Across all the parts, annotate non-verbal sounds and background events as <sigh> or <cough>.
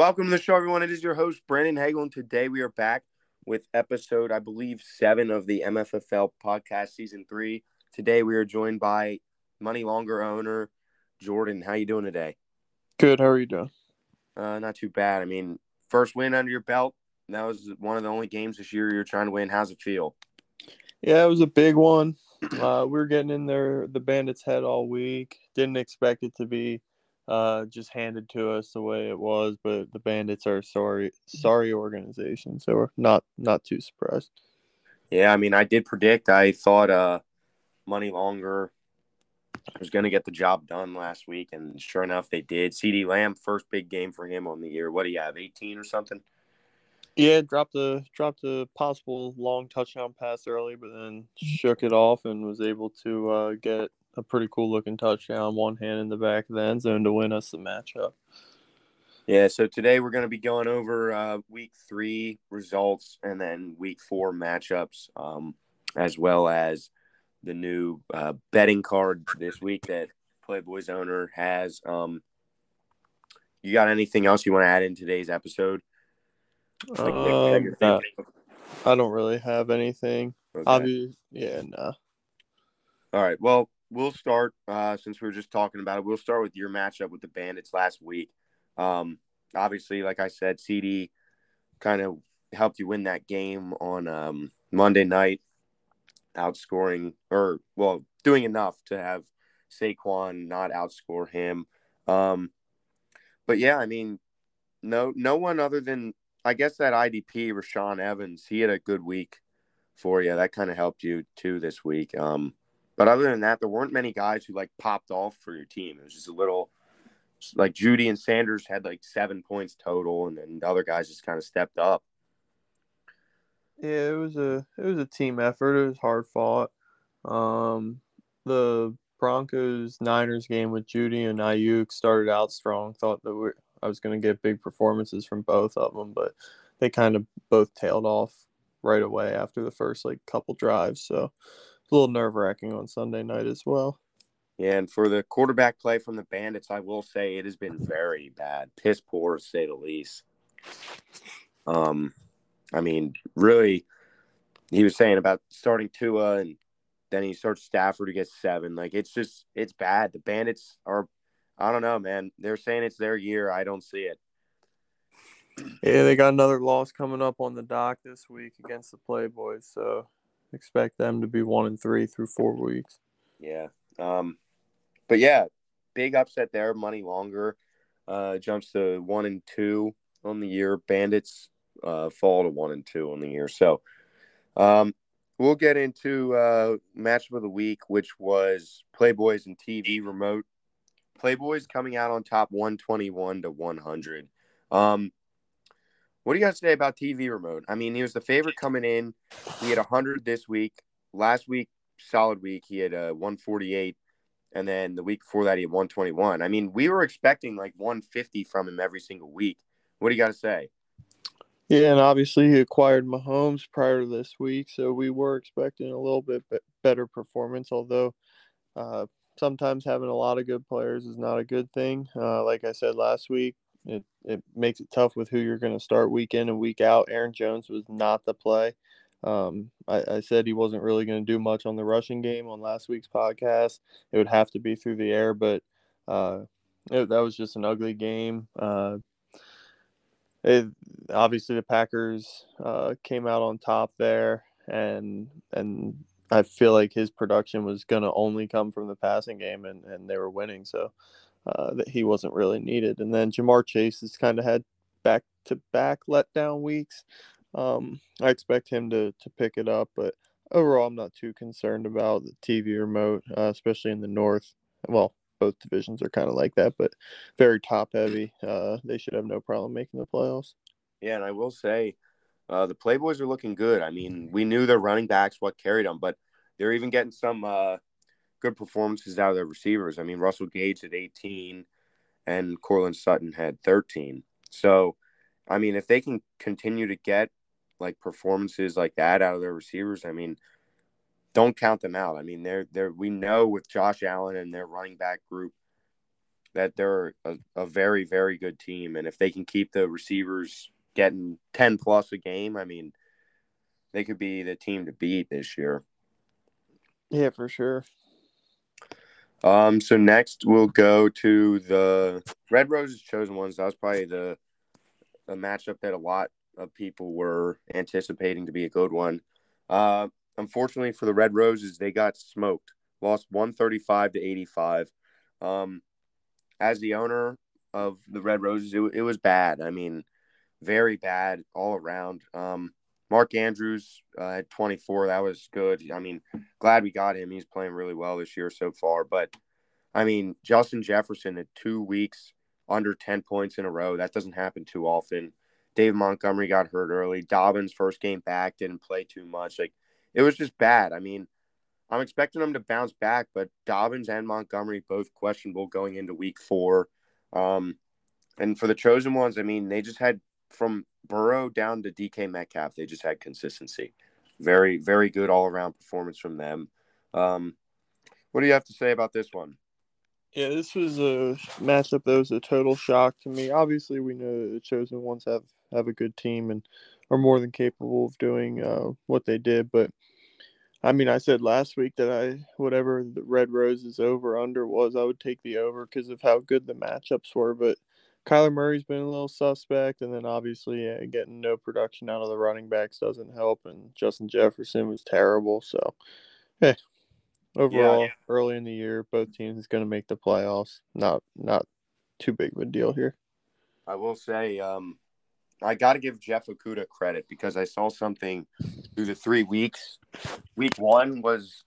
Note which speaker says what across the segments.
Speaker 1: Welcome to the show, everyone. It is your host, Brandon Hagel, and today we are back with episode, I believe, seven of the MFFL podcast, season three. Today we are joined by Money Longer owner Jordan. How you doing today?
Speaker 2: Good. How are you doing?
Speaker 1: Uh, not too bad. I mean, first win under your belt. That was one of the only games this year you're trying to win. How's it feel?
Speaker 2: Yeah, it was a big one. <clears throat> Uh, we were getting in there the Bandits' head all week. Didn't expect it to be uh, just handed to us the way it was. But the Bandits are sorry, sorry organization, so we're not not too surprised.
Speaker 1: Yeah, I mean, I did predict. I thought uh, Money Longer was going to get the job done last week, and sure enough, they did. CeeDee Lamb, first big game for him on the year. What do you have, 18 or something?
Speaker 2: Yeah, dropped a dropped a possible long touchdown pass early, but then shook it off and was able to uh, get a pretty cool looking touchdown, one hand in the back of the end zone to win us the matchup.
Speaker 1: Yeah, so today we're going to be going over uh, week three results and then week four matchups, um, as well as the new uh, betting card this week that Playboy's owner has. Um, you got anything else you want to add in today's episode?
Speaker 2: Um, nah, I don't really have anything. Okay. Obviously, yeah, nah.
Speaker 1: All right. Well, we'll start uh, since we were just talking about it. We'll start with your matchup with the Bandits last week. Um, obviously, like I said, CeeDee kind of helped you win that game on um, Monday night, outscoring or well, doing enough to have Saquon not outscore him. Um, but yeah, I mean, no, no one other than I guess that IDP Rashaan Evans. He had a good week for you. That kind of helped you too this week. Um, but other than that, there weren't many guys who like popped off for your team. It was just a little like Jeudy and Sanders had like seven points total, and then the other guys just kind of stepped up.
Speaker 2: Yeah, it was a it was a team effort. It was hard fought. Um, the Broncos Niners game with Jeudy and Aiyuk started out strong. Thought that we, I was going to get big performances from both of them, but they kind of both tailed off right away after the first like couple drives. So a little nerve wracking on Sunday night as well.
Speaker 1: Yeah, and for the quarterback play from the Bandits, I will say it has been very bad, piss poor to say the least. Um, I mean, really, he was saying about starting Tua, and then he starts Stafford to get seven. Like it's just it's bad. The Bandits are, I don't know, man. They're saying it's their year. I don't see it.
Speaker 2: Yeah, they got another loss coming up on the dock this week against the Playboys. So expect them to be one and three through four weeks.
Speaker 1: Yeah. Um, but yeah, big upset there. Money longer uh, jumps to one and two on the year. Bandits uh, fall to one and two on the year. So um, we'll get into uh, matchup of the week, which was Playboys and TV remote. Playboys coming out on top 121 to 100. Um, what do you guys say about TV remote? I mean, he was the favorite coming in. He had 100 this week. Last week, solid week, he had uh, 148. And then the week before that, he had 121. I mean, we were expecting like 150 from him every single week. What do you got to say?
Speaker 2: Yeah, and obviously he acquired Mahomes prior to this week, so we were expecting a little bit better performance. Although uh, sometimes having a lot of good players is not a good thing. Uh, like I said last week, it it makes it tough with who you're going to start week in and week out. Aaron Jones was not the play. Um, I, I, said he wasn't really going to do much on the rushing game on last week's podcast. It would have to be through the air, but uh, it, that was just an ugly game. Uh, it, obviously, the Packers uh, came out on top there, and and I feel like his production was going to only come from the passing game, and, and they were winning. So uh, that he wasn't really needed. And then Ja'Marr Chase has kind of had back to back letdown weeks. Um, I expect him to to pick it up, but overall, I'm not too concerned about the TV remote, uh, especially in the North. Well, both divisions are kind of like that, but very top heavy. Uh, they should have no problem making the playoffs.
Speaker 1: Yeah, and I will say, uh, the Playboys are looking good. I mean, we knew their running backs what carried them, but they're even getting some uh, good performances out of their receivers. I mean, Russell Gage had 18 and Courtland Sutton had 13. So, I mean, if they can continue to get like performances like that out of their receivers, I mean, don't count them out. I mean, they're they're we know with Josh Allen and their running back group, that they're a, a very very good team, and if they can keep the receivers getting ten plus a game, I mean, they could be the team to beat this year.
Speaker 2: Yeah, for sure.
Speaker 1: Um, so next we'll go to the Red Roses chosen ones. That was probably the a matchup that a lot of people were anticipating to be a good one. Uh, unfortunately for the Red Roses, they got smoked, lost 135 to 85. Um, as the owner of the Red Roses, it, it was bad. I mean, very bad all around. Um, Mark Andrews uh, had 24. That was good. I mean, glad we got him. He's playing really well this year so far. But I mean, Justin Jefferson at two weeks under 10 points in a row. That doesn't happen too often. Dave Montgomery got hurt early. Dobbins first game back didn't play too much. Like it was just bad. I mean, I'm expecting them to bounce back, but Dobbins and Montgomery both questionable going into week four. Um, and for the chosen ones, I mean, they just had from Burrow down to DK Metcalf, they just had consistency. Very, very good all around performance from them. Um, what do you have to say about this one?
Speaker 2: Yeah, this was a matchup that was a total shock to me. Obviously, we know the chosen ones have have a good team and are more than capable of doing uh, what they did. But I mean, I said last week that I whatever the Red Roses over under was, I would take the over because of how good the matchups were. But Kyler Murray's been a little suspect, and then obviously getting no production out of the running backs doesn't help. And Justin Jefferson was terrible. So, hey, overall, yeah, yeah. early in the year, both teams is going to make the playoffs. Not not too big of a deal here.
Speaker 1: I will say, um, I got to give Jeff Okudah credit because I saw something through the three weeks. Week one was,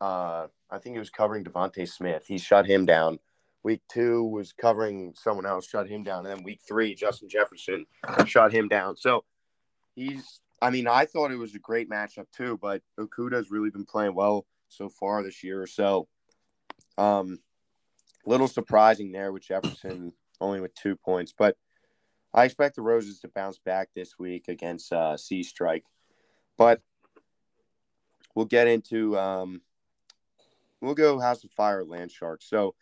Speaker 1: uh, I think he was covering DeVonta Smith. He shut him down. Week two was covering someone else, shut him down. And then week three, Justin Jefferson shut him down. So he's, I mean, I thought it was a great matchup too, but Okudah's really been playing well so far this year so. Um, little surprising there with Jefferson only with two points, but I expect the Roses to bounce back this week against uh, Sea Strike, but we'll get into um, we'll go House of Fire Land Sharks. So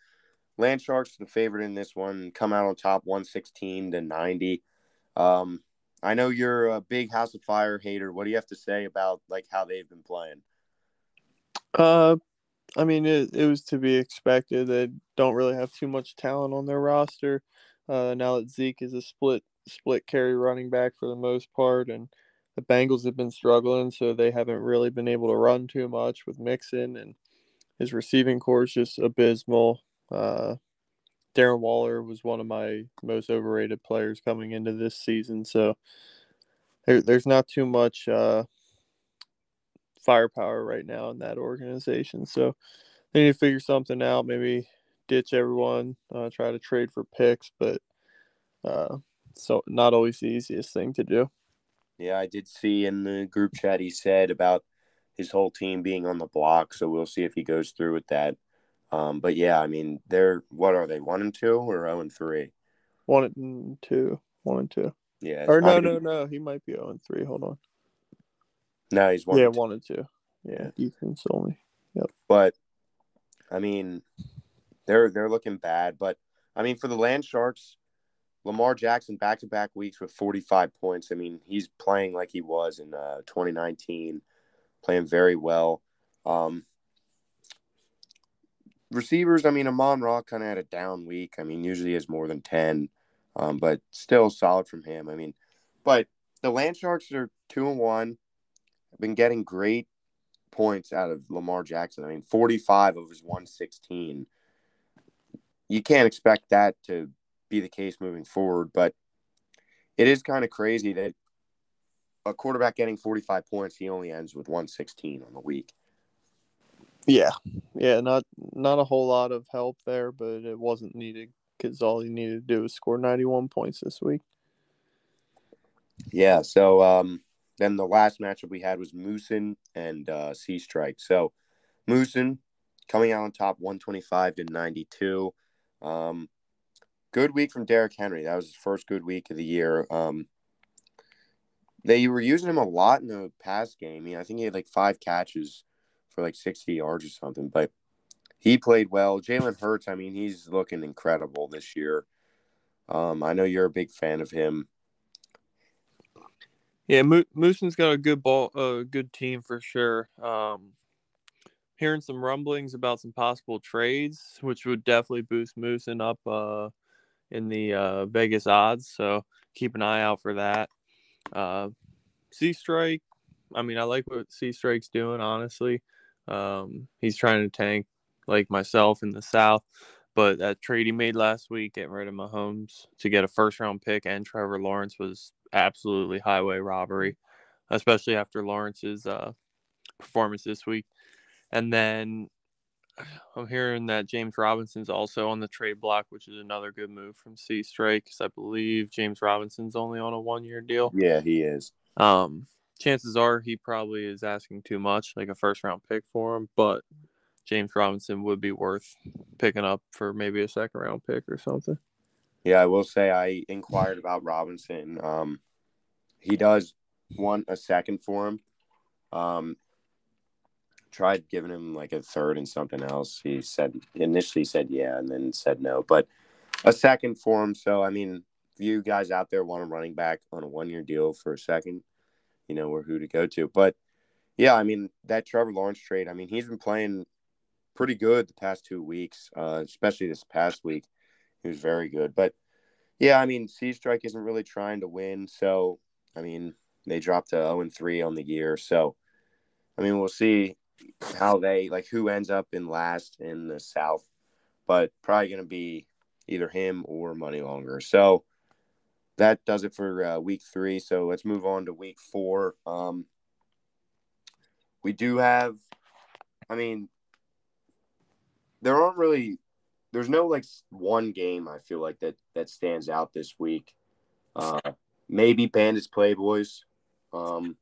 Speaker 1: Land Sharks the favorite in this one, come out on top 116 to 90. Um, I know you're a big House of Fire hater. What do you have to say about like how they've been playing?
Speaker 2: Uh, I mean, it, it was to be expected. They don't really have too much talent on their roster. Uh, now that Zeke is a split split carry running back for the most part, and the Bengals have been struggling, so they haven't really been able to run too much with Mixon, and his receiving corps is just abysmal. Uh, Darren Waller was one of my most overrated players coming into this season, so there, there's not too much uh, firepower right now in that organization. So they need to figure something out. Maybe ditch everyone, uh, try to trade for picks, but uh, so not always the easiest thing to do.
Speaker 1: Yeah, I did see in the group chat he said about his whole team being on the block, so we'll see if he goes through with that. Um, but yeah, I mean, they're what are they? One and two or zero and three?
Speaker 2: One and two. One and two.
Speaker 1: Yeah.
Speaker 2: Or no, no, no. He might be zero and three. Hold on.
Speaker 1: No, he's one.
Speaker 2: Yeah, and one and two. Yeah, Ethan's only. Yep.
Speaker 1: But I mean, they're they're looking bad. But I mean, for the Land Sharks, Lamar Jackson back to back weeks with 45 points. I mean, he's playing like he was in uh, 2019, playing very well. Um, receivers, I mean, Amon-Ra kind of had a down week. I mean, usually has more than 10, um, but still solid from him. I mean, but the Land Sharks are two and one, have been getting great points out of Lamar Jackson. I mean, 45 of his 116. You can't expect that to be the case moving forward, but it is kind of crazy that a quarterback getting 45 points, he only ends with 116 on the week.
Speaker 2: Yeah, yeah, not not a whole lot of help there, but it wasn't needed because all he needed to do was score 91 points this week.
Speaker 1: Yeah, so um, then the last matchup we had was Moosin and uh, Sea Strike. So Moosin coming out on top 125 to 92. Um, good week from Derrick Henry. That was his first good week of the year. Um, they were using him a lot in the pass game. I think he had like five catches for like 60 yards or something, but he played well. Jalen Hurts, I mean, he's looking incredible this year. Um, I know you're a big fan of him.
Speaker 2: Yeah, Mo- Moosin's got a good ball, a good team for sure. Um, hearing some rumblings about some possible trades, which would definitely boost Mooson up uh, in the uh, Vegas odds. So keep an eye out for that. Uh, C Strike, I mean, I like what C Strike's doing. Honestly, um, he's trying to tank like myself in the South. But that trade he made last week, getting rid of Mahomes to get a first round pick and Trevor Lawrence was absolutely highway robbery, especially after Lawrence's uh, performance this week. And then <sighs> I'm hearing that James Robinson's also on the trade block, which is another good move from C Strike because I believe James Robinson's only on a one year deal.
Speaker 1: Yeah, he is.
Speaker 2: Um, chances are he probably is asking too much, like a first round pick for him, but James Robinson would be worth picking up for maybe a second round pick or something.
Speaker 1: Yeah, I will say I inquired about Robinson. Um, he does want a second for him. Um, tried giving him like a third and something else. He said initially said yeah, and then said no, but a second for him. So I mean, if you guys out there want a running back on a one year deal for a second, you know, we're who to go to. But yeah, I mean that Trevor Lawrence trade. I mean he's been playing pretty good the past two weeks, uh, especially this past week. He was very good. But yeah, I mean, C Strike isn't really trying to win. So, I mean, they dropped to 0 and 3 on the year. So, I mean, we'll see how they like who ends up in last in the South, but probably going to be either him or Money Longer. So, that does it for uh, week three. So, let's move on to week four. Um, we do have, I mean, there aren't really there's no like one game I feel like that that stands out this week. Uh, maybe Bandits Playboys. Um,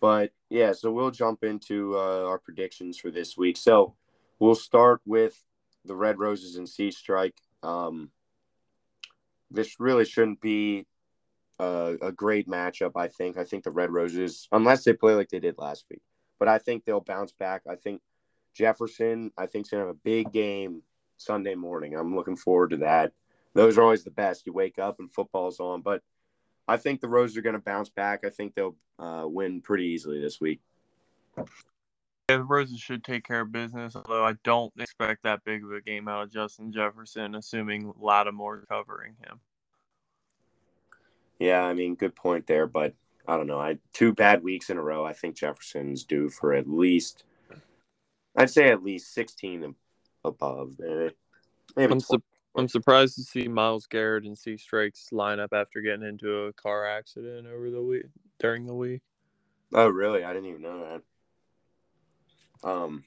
Speaker 1: but yeah, so we'll jump into uh, our predictions for this week. So we'll start with the Red Roses and Sea Strike. Um, this really shouldn't be a, a, great matchup. I think. I think the Red Roses, unless they play like they did last week, but I think they'll bounce back. I think Jefferson, I think, is going to have a big game Sunday morning. I'm looking forward to that. Those are always the best. You wake up and football's on. But I think the Roses are to bounce back. I think they'll uh, win pretty easily this week.
Speaker 2: Yeah, the Roses should take care of business, although I don't expect that big of a game out of Justin Jefferson, assuming Lattimore covering him.
Speaker 1: Yeah, I mean, good point there, but I don't know. I two bad weeks in a row. I think Jefferson's due for at least I'd say at least 16 above, maybe. maybe
Speaker 2: I'm, su- I'm surprised to see Myles Garrett and C Strikes line up after getting into a car accident over the week during the week.
Speaker 1: Oh, really? I didn't even know that. Um,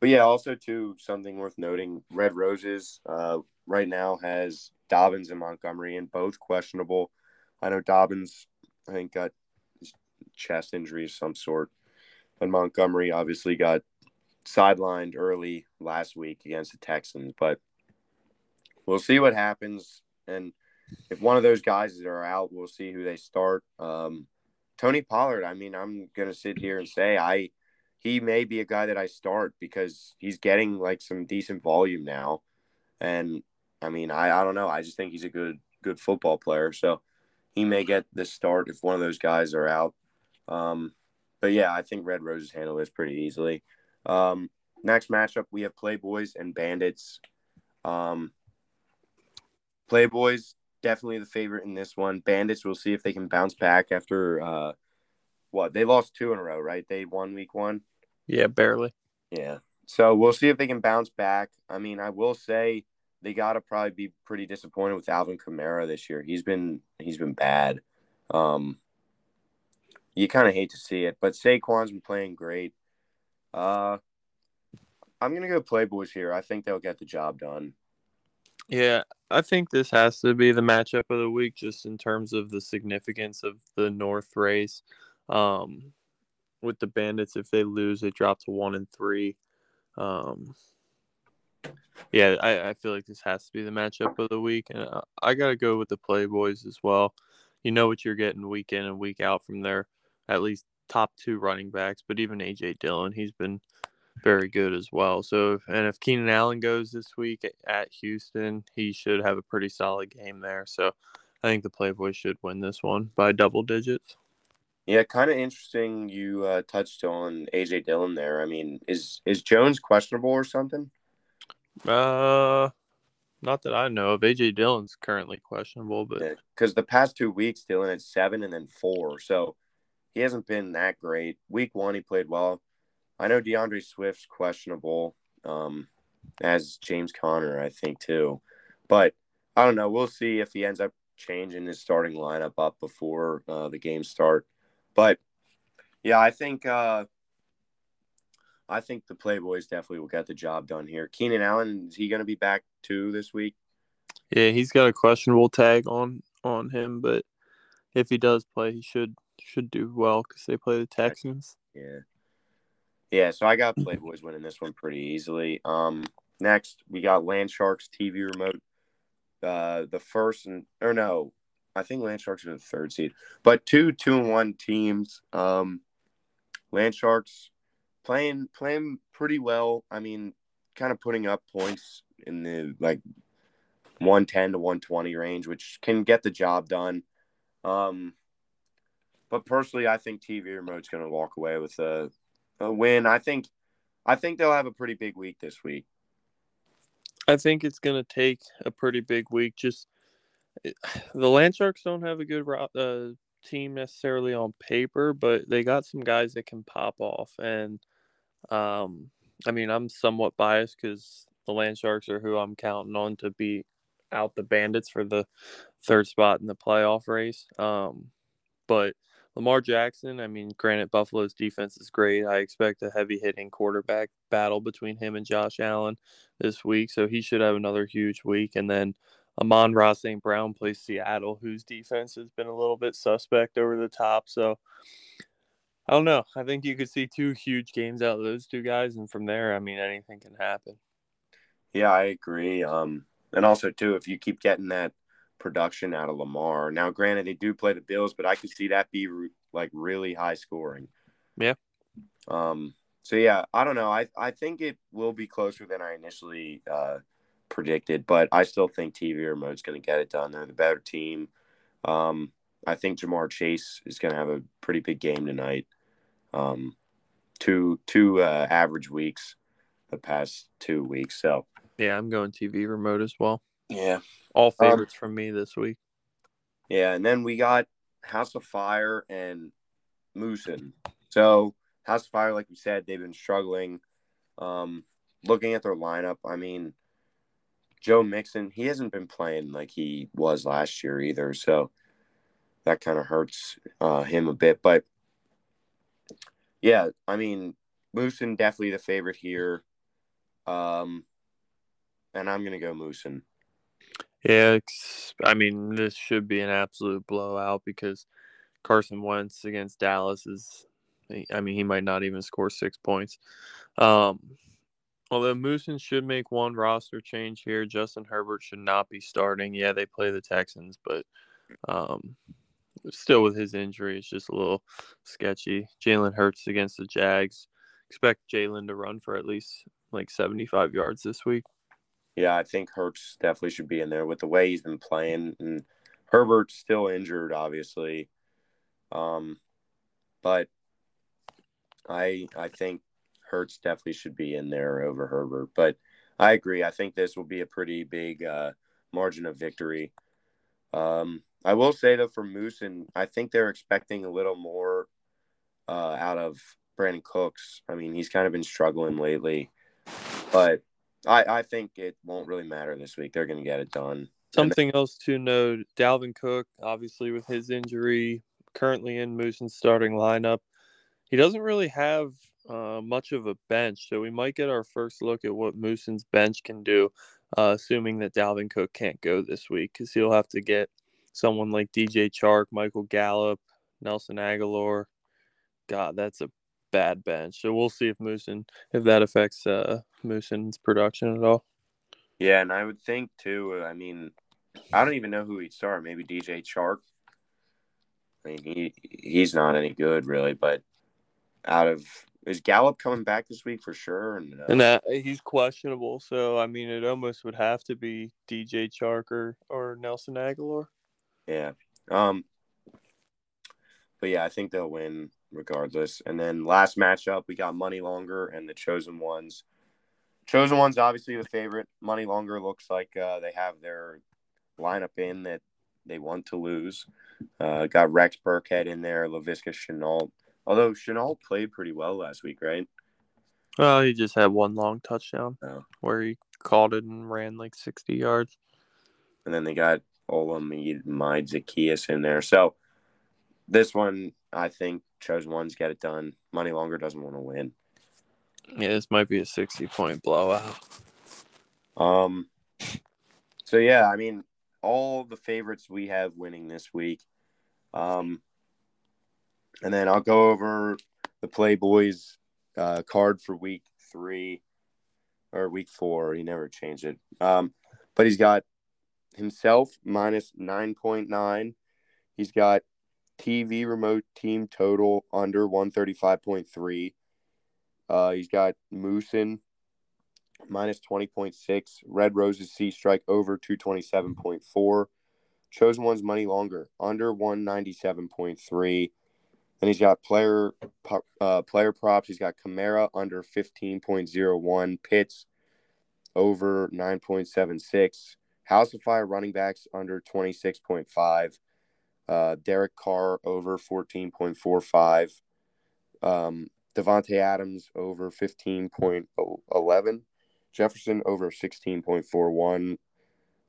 Speaker 1: but yeah, also too something worth noting: Red Roses uh, right now has Dobbins and Montgomery, and both questionable. I know Dobbins, I think, got chest injury of some sort and Montgomery obviously got sidelined early last week against the Texans, but we'll see what happens. And if one of those guys are out, we'll see who they start. Um, Tony Pollard, I mean, I'm gonna sit here and say I he may be a guy that I start because he's getting like some decent volume now. And I mean, I, I don't know. I just think he's a good good football player. So he may get the start if one of those guys are out. Um, but yeah, I think Red Roses handle this pretty easily. Um, next matchup, we have Playboys and Bandits. Um, Playboys definitely the favorite in this one. Bandits, we'll see if they can bounce back after uh, what they lost two in a row, right? They won week one.
Speaker 2: Yeah, barely.
Speaker 1: Yeah. So we'll see if they can bounce back. I mean, I will say they got to probably be pretty disappointed with Alvin Kamara this year. He's been he's been bad. Um, you kind of hate to see it, but Saquon's been playing great. Uh, I'm gonna go Playboys here. I think they'll get the job done.
Speaker 2: Yeah, I think this has to be the matchup of the week, just in terms of the significance of the North race. Um, with the Bandits, if they lose, they drop to one and three. Um, yeah, I, I feel like this has to be the matchup of the week, and I, I got to go with the Playboys as well. You know what you're getting week in and week out from there at least top two running backs, but even AJ Dillon, he's been very good as well. So, and if Keenan Allen goes this week at Houston, he should have a pretty solid game there. So, I think the Playboys should win this one by double digits.
Speaker 1: Yeah, kind of interesting. You uh, touched on AJ Dillon there. I mean, is is Jones questionable or something?
Speaker 2: Uh, not that I know of. AJ Dillon's currently questionable, but
Speaker 1: because yeah, the past two weeks, Dillon had seven and then four, so he hasn't been that great. Week one, he played well. I know DeAndre Swift's questionable, um, as James Conner, I think too, but I don't know. We'll see if he ends up changing his starting lineup up before uh, the game start. But yeah, I think uh, I think the Playboys definitely will get the job done here. Keenan Allen is he going to be back too this week?
Speaker 2: Yeah, he's got a questionable tag on on him, but if he does play, he should should do well because they play the Texans.
Speaker 1: Yeah, yeah. So I got Playboys winning this one pretty easily. Um, next we got Land Sharks TV remote. Uh, the first and or no, I think Land Sharks are the third seed, but two two and one teams. Um, Land Sharks playing playing pretty well. I mean, kind of putting up points in the like 110 to 120 range, which can get the job done. Um, but personally, I think TV Remote's going to walk away with a, a win. I think I think they'll have a pretty big week this week.
Speaker 2: I think it's going to take a pretty big week. Just <sighs> the Land Sharks don't have a good uh, team necessarily on paper, but they got some guys that can pop off. And um, I mean, I'm somewhat biased because the Land Sharks are who I'm counting on to beat out the Bandits for the third spot in the playoff race. Um, but Lamar Jackson, I mean, granted, Buffalo's defense is great. I expect a heavy hitting quarterback battle between him and Josh Allen this week. So he should have another huge week. And then Amon-Ra St. Brown plays Seattle, whose defense has been a little bit suspect over the top. So I don't know. I think you could see two huge games out of those two guys, and from there, I mean, anything can happen.
Speaker 1: Yeah, I agree. Um, and also too, if you keep getting that production out of Lamar, now granted they do play the Bills, but I could see that be re- like really high scoring.
Speaker 2: Yeah.
Speaker 1: Um. So yeah, I don't know. I I think it will be closer than I initially uh, predicted, but I still think TV Remote's going to get it done. They're the better team. Um, I think Ja'Marr Chase is going to have a pretty big game tonight um, two two uh, average weeks the past two weeks. So
Speaker 2: yeah, I'm going TV remote as well.
Speaker 1: Yeah,
Speaker 2: all um, favorites um, from me this week.
Speaker 1: Yeah, and then we got House of Fire and Moosin. So House of Fire, like we said, they've been struggling. Um, looking at their lineup, I mean, Joe Mixon, he hasn't been playing like he was last year either. So that kind of hurts uh, him a bit. But yeah, I mean, Moosin definitely the favorite here. Um, and I'm gonna go Moosin.
Speaker 2: Yeah, I mean, this should be an absolute blowout because Carson Wentz against Dallas is, I mean, he might not even score six points. Um, although Moosin should make one roster change here, Justin Herbert should not be starting. Yeah, they play the Texans, but um, still with his injury, it's just a little sketchy. Jalen Hurts against the Jags. Expect Jalen to run for at least like 75 yards this week.
Speaker 1: Yeah, I think Hurts definitely should be in there with the way he's been playing. And Herbert's still injured, obviously. Um, but I I think Hurts definitely should be in there over Herbert. But I agree. I think this will be a pretty big uh, margin of victory. Um, I will say though, for Moose and I think they're expecting a little more uh, out of Brandin Cooks. I mean, he's kind of been struggling lately, but I, I think it won't really matter this week. They're going to get it done.
Speaker 2: Something then- else to note: Dalvin Cook, obviously with his injury, currently in Moosin's starting lineup. He doesn't really have uh, much of a bench, so we might get our first look at what Moosin's bench can do, uh, assuming that Dalvin Cook can't go this week, because he'll have to get someone like DJ Chark, Michael Gallup, Nelson Agholor. God, that's a bad bench. So we'll see if Moosin if that affects uh Moosin's production at all.
Speaker 1: Yeah, and I would think too. I mean, I don't even know who he'd start. Maybe DJ Chark. I mean, he he's not any good really, but out of is Gallup coming back this week for sure?
Speaker 2: And, uh... and that he's questionable. So I mean, it almost would have to be DJ Chark or, or Nelson Agholor.
Speaker 1: Yeah. Um. But yeah, I think they'll win regardless. And then last matchup, we got Money Longer and the Chosen Ones. Chosen Ones obviously the favorite. Money Longer looks like uh, they have their lineup in that they want to lose. Uh, got Rex Burkhead in there, Laviska Shenault. Although Shenault played pretty well last week, right?
Speaker 2: Well, he just had one long touchdown oh. where he caught it and ran like 60 yards.
Speaker 1: And then they got Olamide Zaccheaus in there. So this one, I think Chosen Ones get it done. Money Longer doesn't want to win.
Speaker 2: Yeah, this might be a 60 point blowout.
Speaker 1: Um, so yeah, I mean, all the favorites we have winning this week. Um, and then I'll go over the Playboys uh, card for week three or week four. He never changed it. Um, but he's got himself minus 9.9. He's got TV remote team total under 135.3. Uh, he's got Moosin minus 20.6. Red Roses C strike over 227.4. Chosen one's money longer under 197.3. Then he's got player uh, player props. He's got Kamara under 15.01. Pitts over 9.76. House of Fire running backs under 26.5. Uh, Derek Carr over 14.45. Um, Davante Adams over 15.11. Jefferson over 16.41.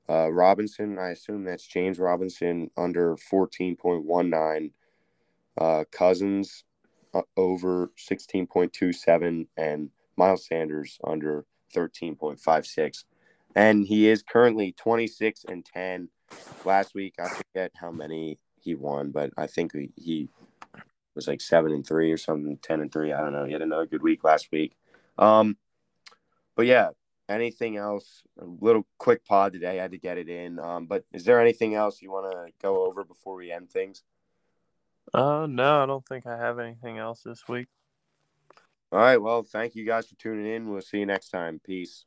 Speaker 1: Uh, Robinson, I assume that's James Robinson under 14.19. Uh, Cousins uh, over 16.27. And Miles Sanders under 13.56. And he is currently 26 and 10. Last week, I forget how many he won, but I think he, was like seven and three or something, ten and three. I don't know. He had another good week last week. Um, but yeah, anything else? A little quick pod today. I had to get it in. Um, but is there anything else you want to go over before we end things?
Speaker 2: Uh, no, I don't think I have anything else this week.
Speaker 1: All right. Well, thank you guys for tuning in. We'll see you next time. Peace.